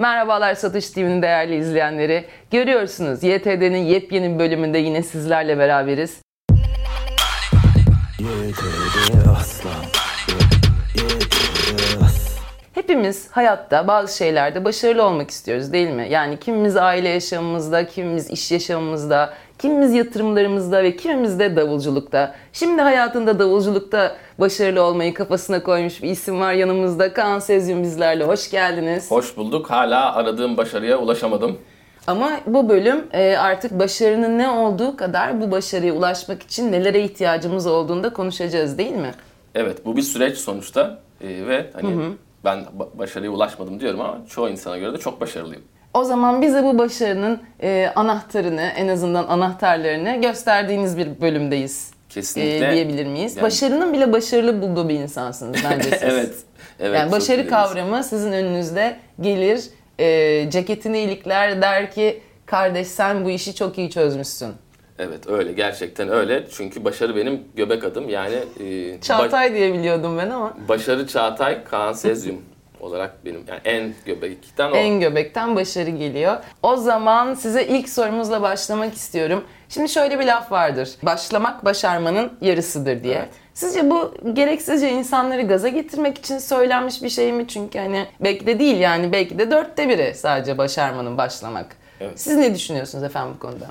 Merhabalar Satış TV'nin değerli izleyenleri. Görüyorsunuz YTD'nin yepyeni bölümünde yine sizlerle beraberiz. Hepimiz hayatta bazı şeylerde başarılı olmak istiyoruz değil mi? Yani kimimiz aile yaşamımızda, kimimiz iş yaşamımızda, kimimiz yatırımlarımızda ve kimimiz de davulculukta. Şimdi hayatında davulculukta başarılı olmayı kafasına koymuş bir isim var yanımızda. Kaan Sezyum bizlerle. Hoş geldiniz. Hoş bulduk. Hala aradığım başarıya ulaşamadım. Ama bu bölüm e, artık başarının ne olduğu kadar bu başarıya ulaşmak için nelere ihtiyacımız olduğunu da konuşacağız değil mi? Evet bu bir süreç sonuçta Ee, ve hani ben ba- başarıya ulaşmadım diyorum ama çoğu insana göre de çok başarılıyım. O zaman bize bu başarının e, anahtarını, en azından anahtarlarını gösterdiğiniz bir bölümdeyiz. Kesinlikle. e, diyebilir miyiz? Yani- Başarının bile başarılı bulduğu bir insansınız bence siz. evet. Evet. yani başarı kavramı sizin önünüzde gelir, e, ceketini ilikler der ki kardeş sen bu işi çok iyi çözmüşsün. Evet öyle gerçekten öyle. Çünkü başarı benim göbek adım. Yani e, Çağatay diye biliyordum ben ama başarı Çağatay Kaan Sezyum olarak benim yani en göbekten o. en göbekten başarı geliyor. O zaman size ilk sorumuzla başlamak istiyorum. Şimdi şöyle bir laf vardır. Başlamak başarmanın yarısıdır diye. Evet. Sizce bu gereksizce insanları gaza getirmek için söylenmiş bir şey mi? Çünkü hani belki de değil yani belki de dörtte biri sadece başarmanın başlamak. Evet. Siz ne düşünüyorsunuz efendim bu konuda?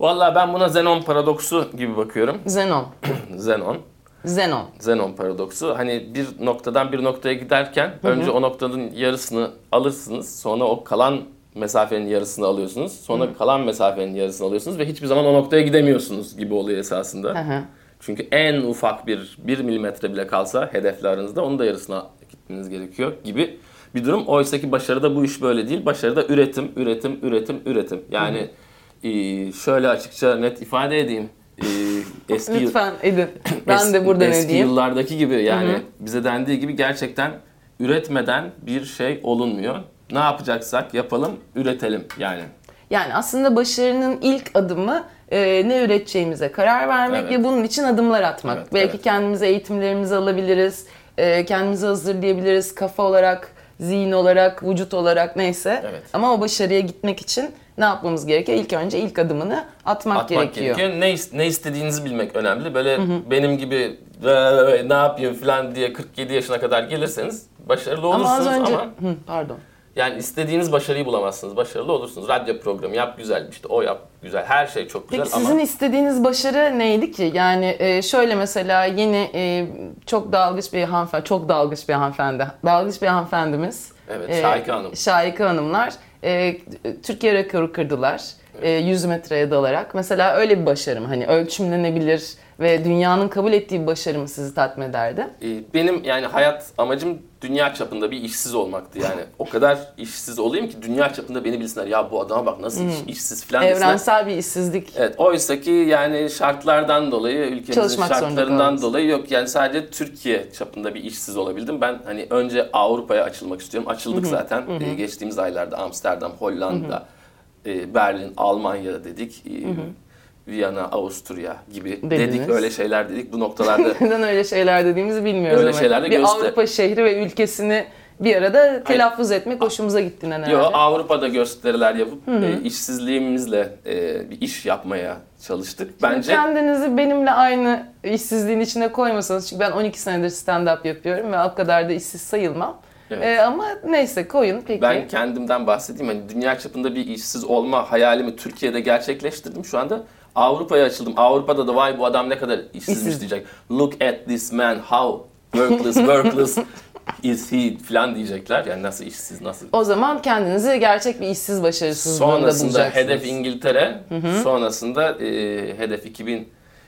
Vallahi ben buna Zenon paradoksu gibi bakıyorum. Zenon. Zenon. Zenon. Zenon paradoksu. Hani bir noktadan bir noktaya giderken önce o noktanın yarısını alırsınız. Sonra o kalan mesafenin yarısını alıyorsunuz. Sonra kalan mesafenin yarısını alıyorsunuz ve hiçbir zaman o noktaya gidemiyorsunuz gibi oluyor esasında. Hı hı. Çünkü en ufak bir 1 milimetre bile kalsa hedefle aranızda onun da yarısına gitmeniz gerekiyor gibi bir durum. Oysa ki başarıda bu iş böyle değil. Başarıda üretim, üretim, üretim, üretim. Yani e, şöyle açıkça net ifade edeyim. E, eski Lütfen edin. Ben de Es- burada ne eski yıllardaki gibi yani bize dendiği gibi gerçekten üretmeden bir şey olunmuyor. Ne yapacaksak yapalım, üretelim yani. Yani aslında başarının ilk adımı e, ne üreteceğimize karar vermek Evet. ve bunun için adımlar atmak. Evet, Belki evet. kendimize eğitimlerimizi alabiliriz, e, kendimizi hazırlayabiliriz kafa olarak, zihin olarak, vücut olarak neyse. Evet. Ama o başarıya gitmek için ne yapmamız gerekiyor? İlk önce ilk adımını atmak, Atmak gerekiyor. gerekiyor. Ne, ne istediğinizi bilmek önemli. Böyle benim gibi "Vay, ne yapayım falan diye 47 yaşına kadar gelirseniz başarılı Ama olursunuz az önce... ama Hı, pardon. yani istediğiniz başarıyı bulamazsınız. Başarılı olursunuz. Radyo programı yap güzel işte o yap güzel. Her şey çok güzel Peki ama sizin istediğiniz başarı neydi ki? Yani e, şöyle mesela yeni e, çok dalgıç bir hanımefendi, çok dalgıç bir hanımefendi, dalgıç bir hanımefendimiz. Evet, e, Şahika Hanım. Şahika Hanımlar e, Türkiye rekoru kırdılar. E, 100 metreye dalarak. Mesela öyle bir başarı mı? Hani ölçümlenebilir ve dünyanın kabul ettiği başarı mı sizi tatmin ederdi? Ee, Benim yani hayat amacım dünya çapında bir işsiz olmaktı yani. O kadar işsiz olayım ki dünya çapında beni bilsinler. Ya bu adama bak nasıl iş- işsiz falan desinler. Evrensel bir işsizlik. Evet, oysa ki yani şartlardan dolayı, ülkemizin Çalışmak şartlarından dolayı yok. Yani sadece Türkiye çapında bir işsiz olabildim. Ben hani önce Avrupa'ya açılmak istiyorum. Açıldık zaten. Ee, geçtiğimiz aylarda Amsterdam, Hollanda, e, Berlin, Almanya dedik. Ee, Viyana, Avusturya gibi Dediniz. dedik. Öyle şeyler dedik. Bu noktalarda Neden öyle şeyler dediğimizi bilmiyoruz Öyle ama şeyler de bir göster- Avrupa şehri ve ülkesini bir arada telaffuz etmek hoşumuza gittiğinden herhalde. Yo, Avrupa'da gösteriler yapıp e, işsizliğimizle e, bir iş yapmaya çalıştık. Bence Kendinizi benimle aynı işsizliğin içine koymasanız çünkü ben 12 senedir stand-up yapıyorum ve o kadar da işsiz sayılmam. Evet. Ee, ama neyse koyun peki. ben kendimden bahsedeyim. Hani dünya çapında bir işsiz olma hayalimi Türkiye'de gerçekleştirdim. Şu anda Avrupa'ya açıldım. Avrupa'da da vay bu adam ne kadar işsizmiş İşsiz. diyecek. Look at this man how workless workless is he falan diyecekler. Yani nasıl işsiz nasıl. O zaman kendinizi gerçek bir işsiz başarısızlığında Sonrasında bulacaksınız. hedef İngiltere, sonrasında e, hedef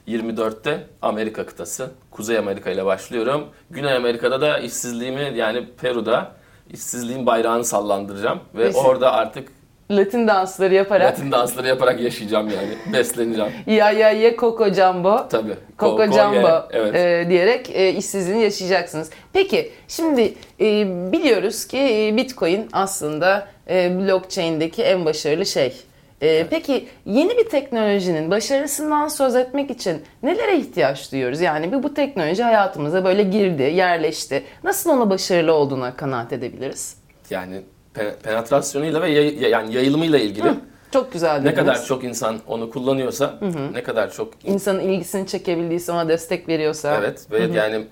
2024'te Amerika kıtası. Kuzey Amerika ile başlıyorum. Güney Amerika'da da işsizliğimi yani Peru'da işsizliğin bayrağını sallandıracağım ve Peki. orada artık Latin dansları yaparak Latin dansları yaparak yaşayacağım yani. Besleneceğim. ya ya ye Coco Jumbo. Tabii. Coco Coco, Jumbo ye. Evet. e, diyerek e, işsizliğini yaşayacaksınız. Peki şimdi e, biliyoruz ki e, Bitcoin aslında e, blockchain'deki en başarılı şey. E, Peki yeni bir teknolojinin başarısından söz etmek için nelere ihtiyaç duyuyoruz? Yani bir bu teknoloji hayatımıza böyle girdi, yerleşti. Nasıl ona başarılı olduğuna kanaat edebiliriz? Yani pe- penetrasyonuyla ve yay- yani yayılımıyla ilgili. Çok güzel Ne dediniz. kadar çok insan onu kullanıyorsa, ne kadar çok insanın ilgisini çekebildiyse ona destek veriyorsa. evet ve yani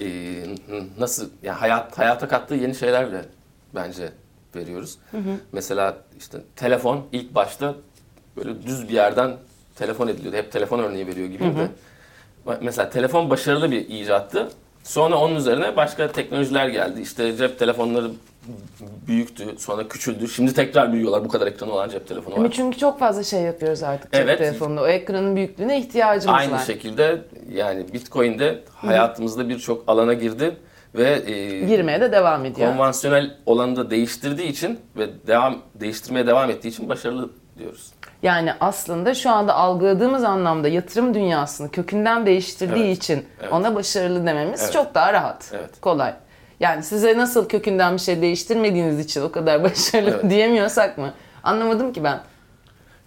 e, nasıl ya hayat hayata kattığı yeni şeylerle bence veriyoruz. Mesela işte telefon ilk başta böyle düz bir yerden telefon ediliyordu. Hep telefon örneği veriyor gibi de. Mesela telefon başarılı bir icattı. Sonra onun üzerine başka teknolojiler geldi. İşte cep telefonları büyüktü, sonra küçüldü. Şimdi tekrar büyüyorlar. Bu kadar ekranı olan cep telefonu var. çünkü çok fazla şey yapıyoruz artık cep Evet. telefonunda. O ekranın büyüklüğüne ihtiyacımız Aynı var. şekilde yani Bitcoin de hayatımızda birçok alana girdi ve e, Girmeye de devam ediyor. konvansiyonel olanı da değiştirdiği için ve devam değiştirmeye devam ettiği için başarılı diyoruz. Yani aslında şu anda algıladığımız anlamda yatırım dünyasını kökünden değiştirdiği Evet. için Evet. ona başarılı dememiz Evet. çok daha rahat. Evet. Kolay. Yani size nasıl kökünden bir şey değiştirmediğiniz için o kadar başarılı Evet. diyemiyorsak mı? Anlamadım ki ben.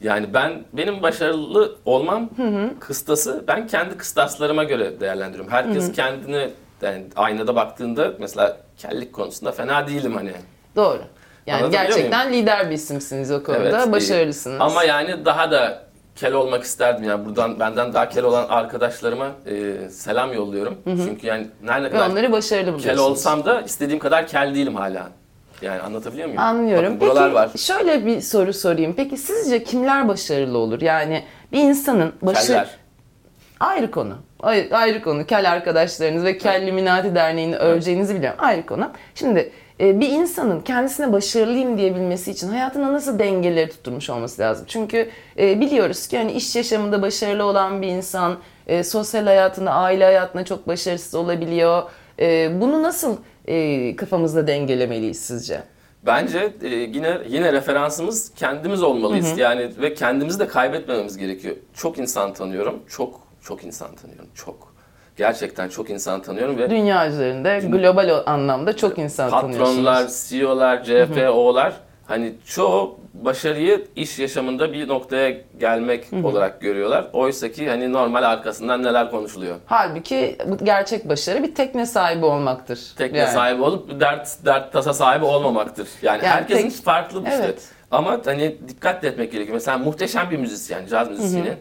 Yani ben benim başarılı olmam kıstası ben kendi kıstaslarıma göre değerlendiriyorum. Herkes kendine yani aynada baktığında mesela kellik konusunda fena değilim hani. Doğru. Yani Anlatabiliyor gerçekten lider bir isimsiniz o konuda. Evet, Başarılısınız. Ama yani daha da kel olmak isterdim yani buradan benden daha kel olan arkadaşlarıma e, selam yolluyorum. Çünkü yani nerede kadar onları başarılı kel olsam da istediğim kadar kel değilim hala. Yani anlatabiliyor muyum? Anlıyorum. Bakın buralar Peki var. şöyle bir soru sorayım. Peki sizce kimler başarılı olur? Yani bir insanın başı Keller. Ayrı konu. Ayrı, ayrı konu. Kel arkadaşlarınız ve Kel Luminati Derneği'ni öveceğinizi biliyorum. Ayrı konu. Şimdi e, bir insanın kendisine başarılıyım diyebilmesi için hayatında nasıl dengeleri tutturmuş olması lazım? Çünkü e, biliyoruz ki hani iş yaşamında başarılı olan bir insan e, sosyal hayatında, aile hayatında çok başarısız olabiliyor. Bunu nasıl kafamızda dengelemeliyiz sizce? Bence yine yine referansımız kendimiz olmalıyız. Yani ve kendimizi de kaybetmememiz gerekiyor. Çok insan tanıyorum. Çok çok insan tanıyorum. Çok. Gerçekten çok insan tanıyorum ve Dünya üzerinde global anlamda çok insan patronlar. CEO'lar, CFO'lar hani çoğu başarıyı iş yaşamında bir noktaya gelmek olarak görüyorlar. Oysa ki hani normal arkasından neler konuşuluyor. Halbuki bu gerçek başarı bir tekne sahibi olmaktır. Tekne Yani. sahibi olup dert dert tasa sahibi olmamaktır. Yani, Yani herkesin tek- farklı bir işte. Evet. Ama hani dikkat etmek gerekiyor. Mesela muhteşem bir müzisyen, caz müzisyeni.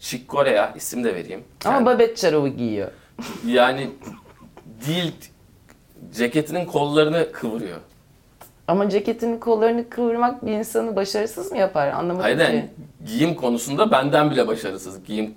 Chick Corea isim de vereyim. Ama babet çarabı giyiyor. yani değil ceketinin kollarını kıvırıyor. Ama ceketinin kollarını kıvırmak bir insanı başarısız mı yapar? Anlamadım Hayır ki. yani giyim konusunda benden bile başarısız. Giyim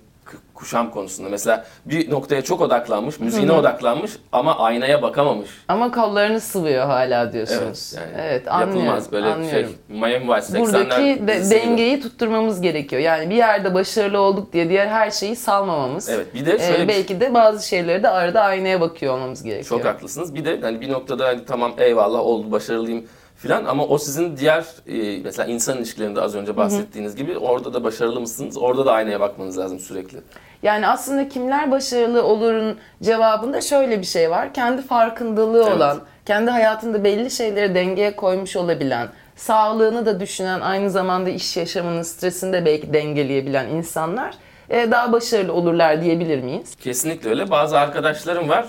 kuşam konusunda. Mesela bir noktaya çok odaklanmış, müziğine odaklanmış ama aynaya bakamamış. Ama kollarını sıvıyor hala Evet, diyorsunuz. yani Evet, anlıyorum. yapılmaz böyle anlıyorum. şey. Miami Vice 80'ler Buradaki de, gibi. dengeyi tutturmamız gerekiyor. Yani bir yerde başarılı olduk diye diğer her şeyi salmamamız. Evet, bir de Ee, şöyle bir belki de bazı şeyleri de arada aynaya bakıyor olmamız gerekiyor. Çok haklısınız. Bir de hani bir noktada hani tamam eyvallah oldu başarılıyım filan ama o sizin diğer e, mesela insan ilişkilerinde az önce bahsettiğiniz gibi orada da başarılı mısınız? Orada da aynaya bakmanız lazım sürekli. Yani aslında kimler başarılı olurun cevabında şöyle bir şey var. Kendi farkındalığı Evet. olan, kendi hayatında belli şeyleri dengeye koymuş olabilen, sağlığını da düşünen, aynı zamanda iş yaşamının stresini de belki dengeleyebilen insanlar e, daha başarılı olurlar diyebilir miyiz? Kesinlikle öyle. Bazı arkadaşlarım var.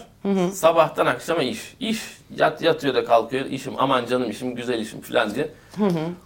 Sabahtan akşama iş. İş. Yat yatıyor da kalkıyor. işim aman canım işim güzel işim filan diye.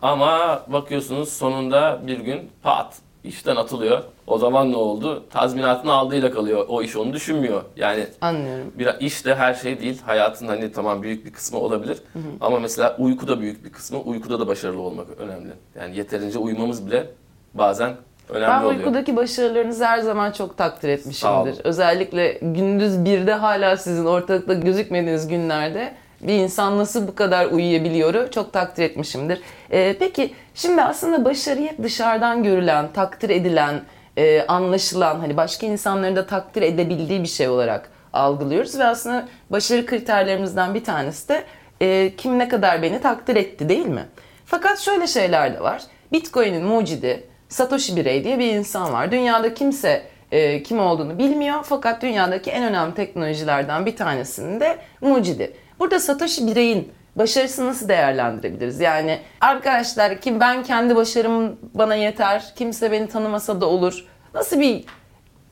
Ama bakıyorsunuz sonunda bir gün pat işten atılıyor. O zaman ne oldu? Tazminatını aldığıyla kalıyor. O iş onu düşünmüyor. Yani Anlıyorum. bir iş de her şey değil. Hayatın hani tamam büyük bir kısmı olabilir. Ama mesela uyku da büyük bir kısmı. Uykuda da başarılı olmak önemli. Yani yeterince uyumamız bile bazen önemli Ben oluyor. uykudaki başarılarınızı her zaman çok takdir etmişimdir. Özellikle gündüz birde hala sizin ortalıkta gözükmediğiniz günlerde bir insan nasıl bu kadar uyuyabiliyor çok takdir etmişimdir. Ee, peki şimdi aslında başarı hep dışarıdan görülen, takdir edilen, e, anlaşılan, hani başka insanların da takdir edebildiği bir şey olarak algılıyoruz ve aslında başarı kriterlerimizden bir tanesi de e, kim ne kadar beni takdir etti değil mi? Fakat şöyle şeyler de var. Bitcoin'in mucidi Satoshi Birey diye bir insan var. Dünyada kimse e, kim olduğunu bilmiyor fakat dünyadaki en önemli teknolojilerden bir tanesinin de mucidi. Burada Satoshi Birey'in başarısını nasıl değerlendirebiliriz? Yani arkadaşlar ki ben kendi başarım bana yeter, kimse beni tanımasa da olur. Nasıl bir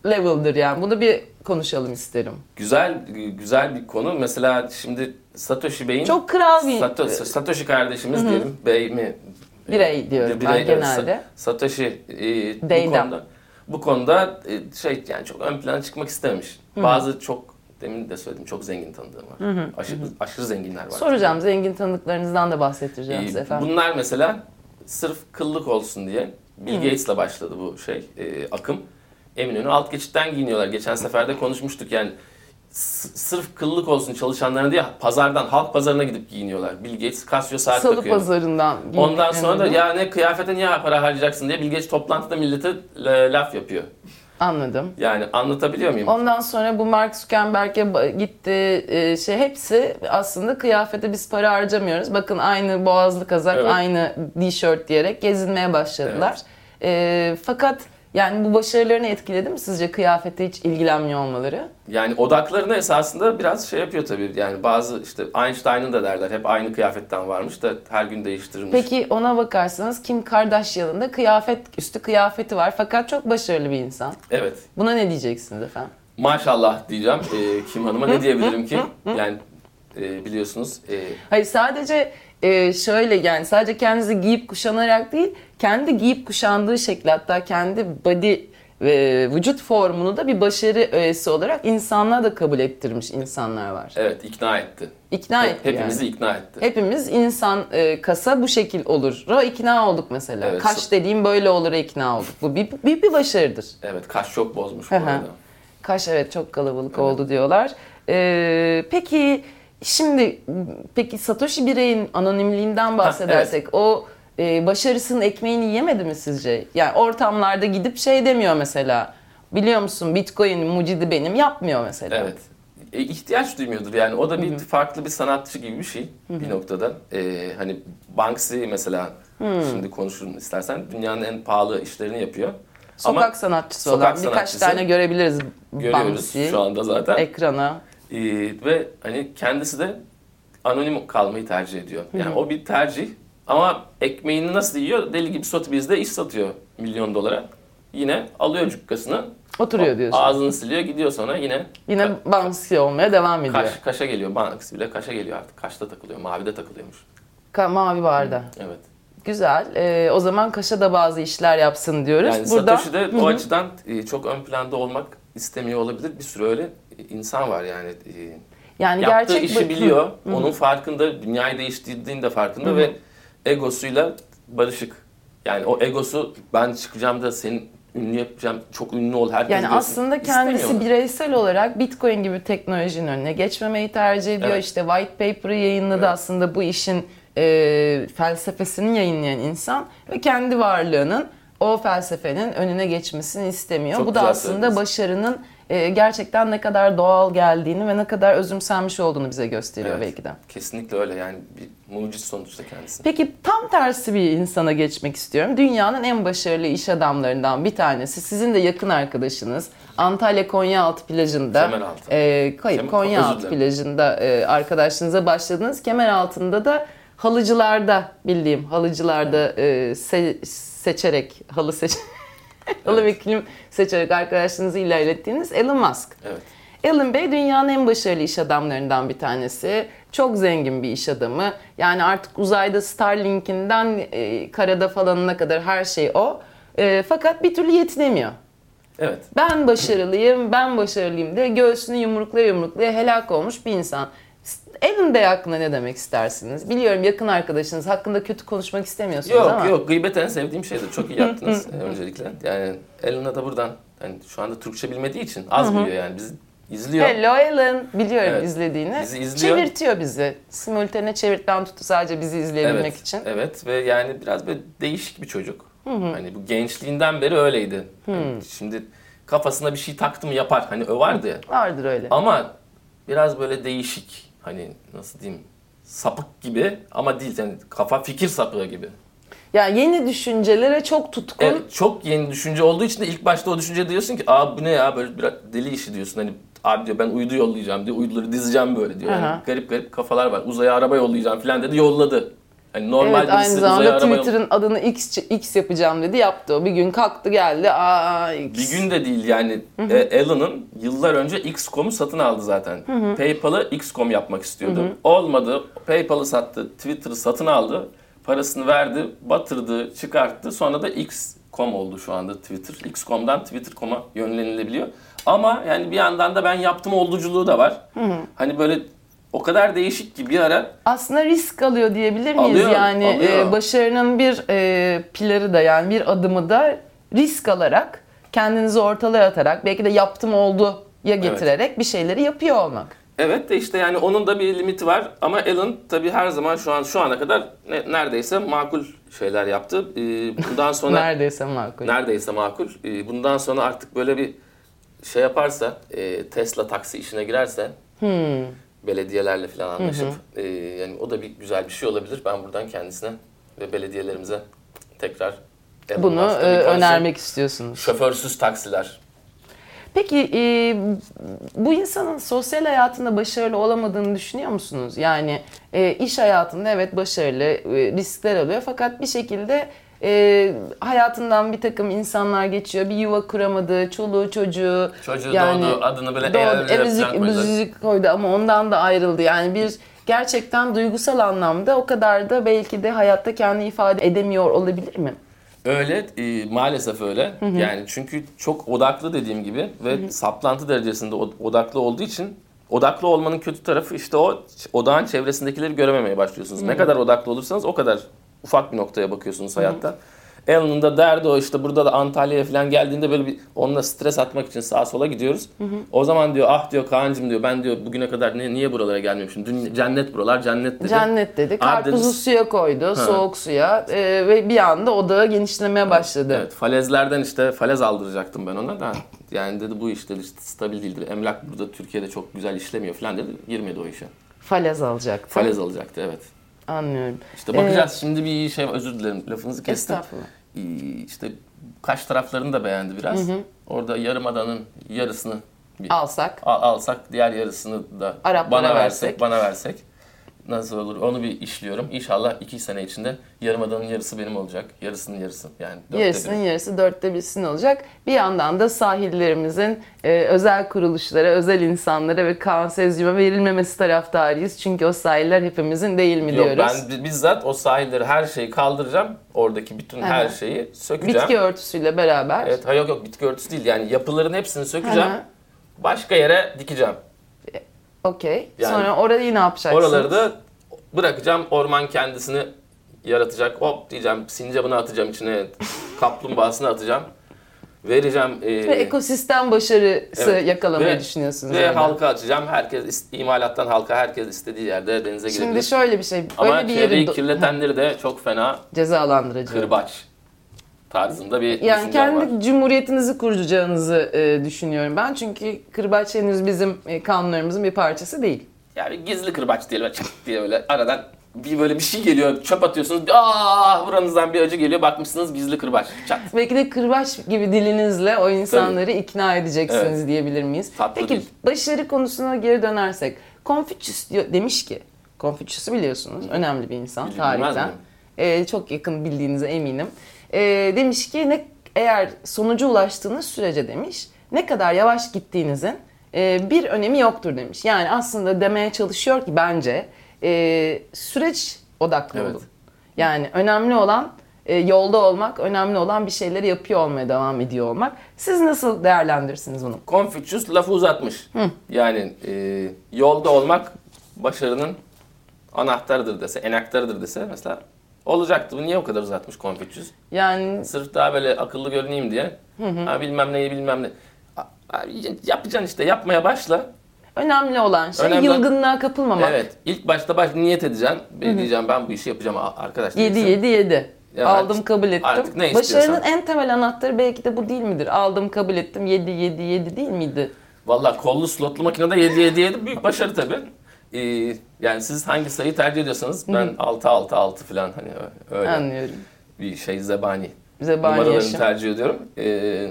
level'dır yani? Bunu bir konuşalım isterim. Güzel güzel bir konu. Mesela şimdi Satoshi Bey'in Çok kral bir Sato- Satoshi kardeşimiz diyelim. Bey mi? Birey diyorum ben evet. genelde. Satoshi e, bu konuda bu konuda e, şey yani çok ön plana çıkmak istememiş. Bazı çok demin de söyledim çok zengin tanıdığım var. Aşırı, aşırı zenginler var. Soracağım zengin tanıdıklarınızdan da bahsettireceğiz Ee, efendim. Bunlar mesela sırf kıllık olsun diye Bill Gates'la başladı bu şey e, akım. Eminönü alt geçitten giyiniyorlar. Geçen sefer de konuşmuştuk yani sırf kıllık olsun çalışanlarına diye pazardan halk pazarına gidip giyiniyorlar. Bill Gates Casio saat Salı takıyor. pazarından. Ondan sonra da ya ne kıyafete niye para harcayacaksın diye Bill Gates toplantıda millete e, laf yapıyor. Anladım. Yani anlatabiliyor muyum? Ondan sonra bu Mark Zuckerberg'e ba- gitti e, şey hepsi aslında kıyafete biz para harcamıyoruz. Bakın aynı boğazlı kazak, Evet. aynı tişört diyerek gezinmeye başladılar. E, fakat yani bu başarılarını etkiledi mi sizce kıyafete hiç ilgilenmiyor olmaları? Yani odaklarını esasında biraz şey yapıyor tabii. Yani bazı işte Einstein'ın da derler hep aynı kıyafetten varmış da her gün değiştirilmiş. Peki ona bakarsanız Kim Kardashian'ın da kıyafet üstü kıyafeti var fakat çok başarılı bir insan. Evet. Buna ne diyeceksiniz efendim? Maşallah diyeceğim ee, Kim Hanım'a ne diyebilirim ki? Yani e, biliyorsunuz e, Hayır sadece e, şöyle yani sadece kendinizi giyip kuşanarak değil, kendi giyip kuşandığı şekli hatta kendi body e, vücut formunu da bir başarı öğesi olarak insanlığa da kabul ettirmiş insanlar var. evet ikna etti. İkna Hep- etti Hepimizi yani. ikna etti. Hepimiz insan e, kasa bu şekil olur. Ra ikna olduk mesela. Evet. Kaş dediğim böyle olur ikna olduk. Bu bir, bir, bir başarıdır. Evet kaş çok bozmuş bu arada. Kaş evet çok kalabalık oldu diyorlar. Ee, peki şimdi peki Satoshi bireyin anonimliğinden bahsedersek o e, başarısının ekmeğini yemedi mi sizce? Yani ortamlarda gidip şey demiyor mesela. Biliyor musun Bitcoin mucidi benim yapmıyor mesela. Evet. E, ihtiyaç duymuyordur yani. O da bir farklı bir sanatçı gibi bir şey bir noktada. E, hani Banksy mesela şimdi konuşurum istersen dünyanın en pahalı işlerini yapıyor. Sokak Ama sanatçısı sokak olan birkaç sanatçısı. tane görebiliriz görüyoruz Banksy'yi şu anda zaten. ekrana. Ee, ve hani kendisi de anonim kalmayı tercih ediyor. Yani o bir tercih ama ekmeğini nasıl yiyor? Deli gibi Sotheby's'de iş satıyor milyon dolara. Yine alıyor cukkasını. Oturuyor diyorsun. Ağzını siliyor gidiyor sonra yine Yine ka- Banksy olmaya devam ediyor. kaş, kaşa geliyor. Banks bile kaşa geliyor artık. Kaşta takılıyor. Mavide takılıyormuş. Ka- mavi barda. Evet. Güzel. Ee, o zaman Kaş'a da bazı işler yapsın diyoruz. Yani Burada Satoshi de o açıdan e, çok ön planda olmak istemiyor olabilir. Bir sürü öyle e, insan var yani. E, yani Yaptığı gerçek işi biliyor. Onun farkında, dünyayı değiştirdiğinin de farkında ve egosuyla barışık. Yani o egosu ben çıkacağım da senin ünlü yapacağım, çok ünlü ol, herkes Yani görsün. aslında kendisi İstemiyor. bireysel olarak Bitcoin gibi teknolojinin önüne geçmemeyi tercih ediyor. Evet. İşte white paper'ı yayınladı Evet. aslında bu işin e, felsefesini yayınlayan insan ve kendi varlığının o felsefenin önüne geçmesini istemiyor. Çok bu da güzel aslında söylediniz. başarının e, gerçekten ne kadar doğal geldiğini ve ne kadar özümsenmiş olduğunu bize gösteriyor Evet. belki de. Kesinlikle öyle yani bir muciz sonuçta kendisi. Peki tam tersi bir insana geçmek istiyorum. Dünyanın en başarılı iş adamlarından bir tanesi. Sizin de yakın arkadaşınız. Antalya Konyaaltı plajında. Kemeraltı. E, hayır Kemer- Konyaaltı plajında e, arkadaşınıza başladınız. Kemeraltı'nda da halıcılarda bildiğim halıcılarda e, se- seçerek halı seç ve kilim seçerek arkadaşlarınızı ilerlettiğiniz Elon Musk. Evet. Elon Bey dünyanın en başarılı iş adamlarından bir tanesi. Çok zengin bir iş adamı. Yani artık uzayda Starlink'inden e, karada falanına kadar her şey o. E, fakat bir türlü yetinemiyor. Evet. Ben başarılıyım, ben başarılıyım diye göğsünü yumruklaya yumruklaya helak olmuş bir insan. Elon Bey hakkında ne demek istersiniz? Biliyorum yakın arkadaşınız hakkında kötü konuşmak istemiyorsunuz Yok ama. yok gıybet en sevdiğim şeydir. Çok iyi yaptınız öncelikle. Yani Elon'a da buradan hani şu anda Türkçe bilmediği için az biliyor yani. Bizi izliyor. Hello Elon. Biliyorum Evet. izlediğini. Bizi izliyor. Çevirtiyor bizi. Simultane çevirtten tuttu sadece bizi izleyebilmek evet, için. Evet ve yani biraz böyle değişik bir çocuk. Hani bu gençliğinden beri öyleydi. Hani şimdi kafasına bir şey taktı mı yapar. Hani o vardı ya. Vardır öyle. Ama biraz böyle değişik. Hani nasıl diyeyim? Sapık gibi ama değil yani kafa fikir sapığı gibi. Ya yeni düşüncelere çok tutkun. Evet, çok yeni düşünce olduğu için de ilk başta o düşünce diyorsun ki aa bu ne ya böyle biraz deli işi diyorsun. Hani abi diyor ben uydu yollayacağım diyor. Uyduları dizeceğim böyle diyor. Yani Aha. garip garip kafalar var. Uzaya araba yollayacağım falan dedi yolladı. Hani normal evet aynı zamanda Twitter'ın adını X, X yapacağım dedi yaptı o. Bir gün kalktı geldi aa X. Bir gün de değil yani e, Elon'un yıllar önce XCOM'u satın aldı zaten. PayPal'ı XCOM yapmak istiyordu. Olmadı. PayPal'ı sattı. Twitter'ı satın aldı. Parasını verdi, batırdı, çıkarttı. Sonra da XCOM oldu şu anda Twitter. XCOM'dan Twitter.com'a yönlenilebiliyor. Ama yani bir yandan da ben yaptım olduculuğu da var. Hani böyle o kadar değişik ki bir ara Aslında risk alıyor diyebilir miyiz? Alıyor, yani alıyor. e, başarının bir e, piları da yani bir adımı da risk alarak kendinizi ortalığa atarak belki de yaptım oldu ya getirerek bir şeyleri yapıyor olmak. Evet de işte yani onun da bir limiti var ama Elon tabii her zaman şu an şu ana kadar ne- neredeyse makul şeyler yaptı. Ee, bundan sonra Neredeyse makul. neredeyse makul. Ee, bundan sonra artık böyle bir şey yaparsa e, Tesla taksi işine girerse Hmm. Belediyelerle falan anlaşıp e, yani o da bir güzel bir şey olabilir. Ben buradan kendisine ve belediyelerimize tekrar Elon Bunu e, önermek istiyorsunuz. Şoförsüz taksiler. Peki e, bu insanın sosyal hayatında başarılı olamadığını düşünüyor musunuz? Yani e, iş hayatında evet başarılı, e, riskler alıyor fakat bir şekilde e, hayatından bir takım insanlar geçiyor. Bir yuva kuramadı, çoluğu çocuğu. Çocuğu doğdu, adını böyle doğdu, emzik, falan koydu. ama ondan da ayrıldı. Yani bir gerçekten duygusal anlamda o kadar da belki de hayatta kendini ifade edemiyor olabilir mi? Öyle, e, maalesef öyle. Yani çünkü çok odaklı dediğim gibi ve saplantı derecesinde od- odaklı olduğu için odaklı olmanın kötü tarafı işte o odağın çevresindekileri görememeye başlıyorsunuz. Ne kadar odaklı olursanız o kadar ufak bir noktaya bakıyorsunuz hayatta. Elon'un da derdi o işte burada da Antalya'ya falan geldiğinde böyle bir onunla stres atmak için sağa sola gidiyoruz. O zaman diyor ah diyor Kaan'cım diyor ben diyor bugüne kadar niye, niye buralara gelmemişim? Dün cennet buralar cennet dedi. Cennet dedi. Karpuzu dedi, suya koydu, soğuk suya e, ve bir anda odağı genişlemeye başladı. Evet falezlerden işte falez aldıracaktım ben ona da. Yani dedi bu iş dedi işte stabil değildir. Emlak burada Türkiye'de çok güzel işlemiyor falan dedi. Girmedi o işe. Falez alacaktı. Falez alacaktı evet. Anlıyorum. İşte bakacağız şimdi bir şey özür dilerim lafınızı kestim. Estağfurullah. Ee, işte kaç taraflarını da beğendi biraz. Orada yarımadanın yarısını bir Alsak. al- alsak diğer yarısını da Araplara bana versek. versek, bana versek nasıl olur onu bir işliyorum. İnşallah iki sene içinde yarımadanın yarısı benim olacak. Yarısının yarısı yani. dörtte Yarısının biri. yarısı dörtte birisinin olacak. Bir yandan da sahillerimizin e, özel kuruluşlara, özel insanlara ve Kaan Sezcim'e verilmemesi taraftarıyız. Çünkü o sahiller hepimizin değil mi Yok diyoruz. ben bi- bizzat o sahilleri her şeyi kaldıracağım. Oradaki bütün her Aha. şeyi sökeceğim. Bitki örtüsüyle beraber. Evet, ha yok yok bitki örtüsü değil. Yani yapıların hepsini sökeceğim. Aha. Başka yere dikeceğim. Okey. Yani Sonra orayı ne yapacaksın? Oraları da bırakacağım. Orman kendisini yaratacak. Hop diyeceğim. Sincabını atacağım içine. Kaplumbağasını atacağım. Vereceğim. e, Ve ekosistem başarısı evet. yakalamayı Ve- düşünüyorsunuz. Ve orada. halka açacağım. Herkes imalattan halka herkes istediği yerde denize girebilir. Şimdi şöyle bir şey. Ama bir çevreyi yeri do- kirletenleri de çok fena cezalandırıcı. kırbaç tarzında bir Yani düşüncem var. kendi cumhuriyetinizi kuracağınızı e, düşünüyorum ben. Çünkü kırbaç henüz bizim e, kanunlarımızın bir parçası değil. Yani gizli kırbaç diye böyle çık diye böyle aradan bir böyle bir şey geliyor. Çöp atıyorsunuz. Aa buranızdan bir acı geliyor. Bakmışsınız gizli kırbaç. Çat. Belki de kırbaç gibi dilinizle o insanları ikna edeceksiniz Evet. diyebilir miyiz? Tatlı Peki değil. başarı konusuna geri dönersek. Diyor, demiş ki, Confucius'u biliyorsunuz önemli bir insan Bilmez tarihten. Ee, çok yakın bildiğinize eminim. Ee, demiş ki ne eğer sonuca ulaştığınız sürece demiş ne kadar yavaş gittiğinizin e, bir önemi yoktur demiş. Yani aslında demeye çalışıyor ki bence e, süreç odaklı Evet. olun. Yani önemli olan e, yolda olmak, önemli olan bir şeyleri yapıyor olmaya devam ediyor olmak. Siz nasıl değerlendirirsiniz bunu? Confucius lafı uzatmış. Yani e, yolda olmak başarının anahtarıdır dese, enaktarıdır dese mesela olacaktı. Bu niye o kadar uzatmış Confucius? Yani Sırf daha böyle akıllı görüneyim diye. Ha, bilmem neyi bilmem ne. Ha, yapacaksın işte yapmaya başla. önemli olan şey Önemli- yılgınlığa kapılmamak. Evet. İlk başta baş niyet edeceksin. Ben diyeceğim ben bu işi yapacağım a- arkadaş. 7 diyeceksin. 7 7. Evet. Aldım kabul ettim. Artık ne Başarının istiyorsan. en temel anahtarı belki de bu değil midir? Aldım kabul ettim 7 7 7 değil miydi? Valla kollu slotlu makinede 7 7 7 büyük başarı tabii. Ee, yani siz hangi sayıyı tercih ediyorsanız ben 6 6 6 falan hani öyle Anlıyorum. bir şey zebani Zebani numaralarını yaşam. tercih ediyorum. Ee,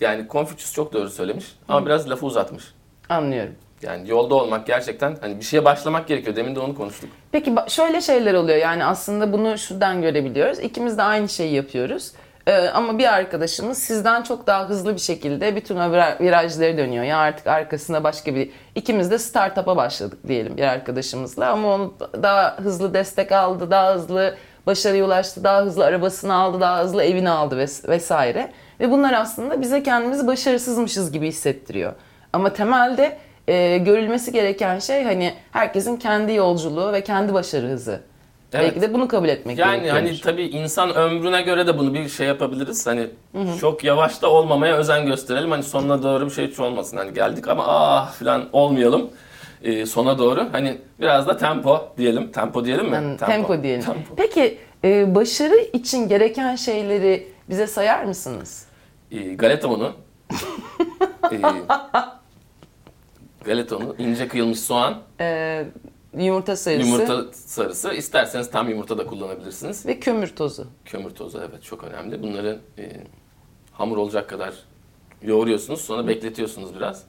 yani Confucius çok doğru söylemiş ama biraz lafı uzatmış. Anlıyorum. Yani yolda olmak gerçekten hani bir şeye başlamak gerekiyor. Demin de onu konuştuk. Peki şöyle şeyler oluyor yani aslında bunu şuradan görebiliyoruz. İkimiz de aynı şeyi yapıyoruz. Ee, ama bir arkadaşımız sizden çok daha hızlı bir şekilde bütün o vira- virajları dönüyor. Ya artık arkasında başka bir... ikimiz de startup'a başladık diyelim bir arkadaşımızla. Ama onu daha hızlı destek aldı, daha hızlı başarıya ulaştı, daha hızlı arabasını aldı, daha hızlı evini aldı ves- vesaire. Ve bunlar aslında bize kendimizi başarısızmışız gibi hissettiriyor. Ama temelde e, görülmesi gereken şey hani herkesin kendi yolculuğu ve kendi başarı hızı. Evet. Belki de bunu kabul etmek Yani gerekiyormuş. hani tabii insan ömrüne göre de bunu bir şey yapabiliriz. Hani çok yavaş da olmamaya özen gösterelim. Hani sonuna doğru bir şey hiç olmasın. Hani geldik ama ah falan olmayalım. Ee, sona doğru. Hani biraz da tempo diyelim. Tempo diyelim mi? Yani tempo, diyelim. Tempo. Peki e, başarı için gereken şeyleri bize sayar mısınız? Ee, galeta unu. ee, galeta unu, ince kıyılmış soğan, E, yumurta sarısı yumurta sarısı. İsterseniz tam yumurta da kullanabilirsiniz. ve kömür tozu. Kömür tozu evet çok önemli. Bunları e, hamur olacak kadar yoğuruyorsunuz. Sonra bekletiyorsunuz biraz.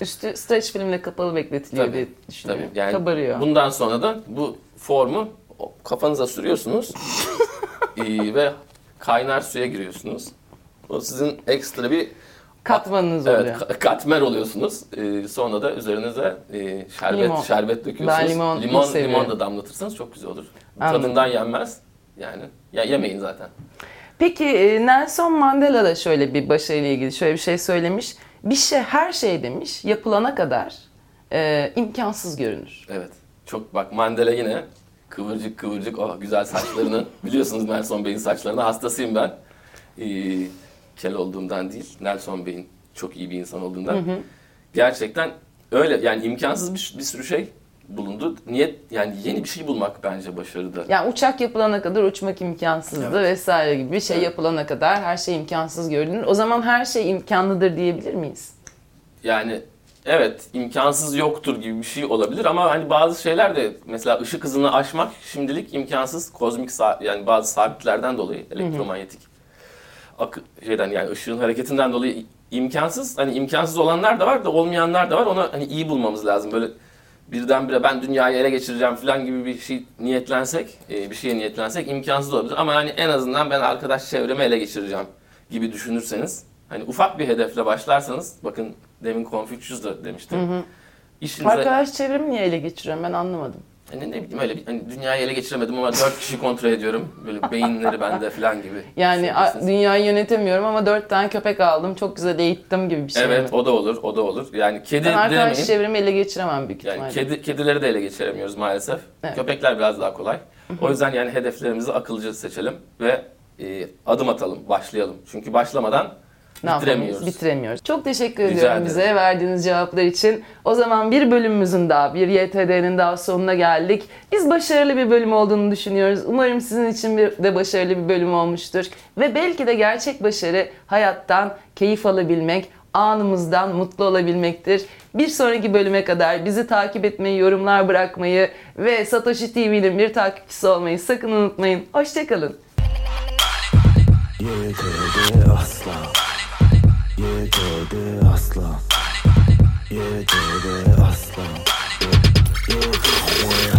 Üstü streç filmle kapalı bekletiliyor Tabii, diye düşünüyorum. Tabii yani Kabarıyor. bundan sonra da bu formu kafanıza sürüyorsunuz Ee, ve kaynar suya giriyorsunuz. O sizin ekstra bir Katmanınız evet, oluyor. ka- katmer oluyorsunuz. Ee, sonra da üzerinize e, şerbet Limon. şerbet döküyorsunuz. Ben limon limon, seviyorum. limon da damlatırsanız çok güzel olur. Anladım. Tadından yenmez. Yani ya yemeyin zaten. Peki e, Nelson Mandela da şöyle bir başarıyla ilgili şöyle bir şey söylemiş. Bir şey her şey demiş yapılana kadar e, imkansız görünür. Evet. Çok bak Mandela yine kıvırcık kıvırcık o güzel saçlarını biliyorsunuz Nelson Bey'in saçlarına hastasıyım ben. Ee, kel olduğumdan değil Nelson Bey'in çok iyi bir insan olduğundan. Gerçekten öyle yani imkansız bir, bir sürü şey bulundu. Niyet yani yeni bir şey bulmak bence başarıda. Yani uçak yapılana kadar uçmak imkansızdı Evet. vesaire gibi bir şey Evet. yapılana kadar her şey imkansız görünür. O zaman her şey imkanlıdır diyebilir miyiz? Yani evet imkansız yoktur gibi bir şey olabilir ama hani bazı şeyler de mesela ışık hızını aşmak şimdilik imkansız kozmik yani bazı sabitlerden dolayı elektromanyetik akı şeyden yani ışığın hareketinden dolayı imkansız hani imkansız olanlar da var da olmayanlar da var onu hani iyi bulmamız lazım böyle birdenbire ben dünyayı ele geçireceğim falan gibi bir şey niyetlensek e, bir şeye niyetlensek imkansız olabilir ama hani en azından ben arkadaş çevremi ele geçireceğim gibi düşünürseniz hani ufak bir hedefle başlarsanız bakın demin Confucius da demişti. İşinize Arkadaş çevremi niye ele geçiriyorum ben anlamadım. Hani ne bileyim öyle bir hani dünyayı ele geçiremedim ama dört kişi kontrol ediyorum. Böyle beyinleri bende falan gibi. Yani a- dünyayı yönetemiyorum ama dört tane köpek aldım çok güzel eğittim gibi bir şey Evet mi? o da olur, o da olur. Yani kedi Ben arkadaş demeyin. çevremi ele geçiremem büyük Yani ihtimalle. kedi, kedileri de ele geçiremiyoruz maalesef. Evet. Köpekler biraz daha kolay. O yüzden yani hedeflerimizi akılcı seçelim ve e, adım atalım, başlayalım. Çünkü başlamadan Ne bitiremiyoruz. Bitiremiyoruz. Çok teşekkür Rica ediyorum ederim. bize verdiğiniz cevaplar için. O zaman bir bölümümüzün daha, bir YTD'nin daha sonuna geldik. Biz başarılı bir bölüm olduğunu düşünüyoruz. Umarım sizin için bir de başarılı bir bölüm olmuştur. Ve belki de gerçek başarı hayattan keyif alabilmek, anımızdan mutlu olabilmektir. Bir sonraki bölüme kadar bizi takip etmeyi, yorumlar bırakmayı ve Satoshi TV'nin bir takipçisi olmayı sakın unutmayın. Hoşçakalın. YTD asla YTD asla. YTD asla. YTD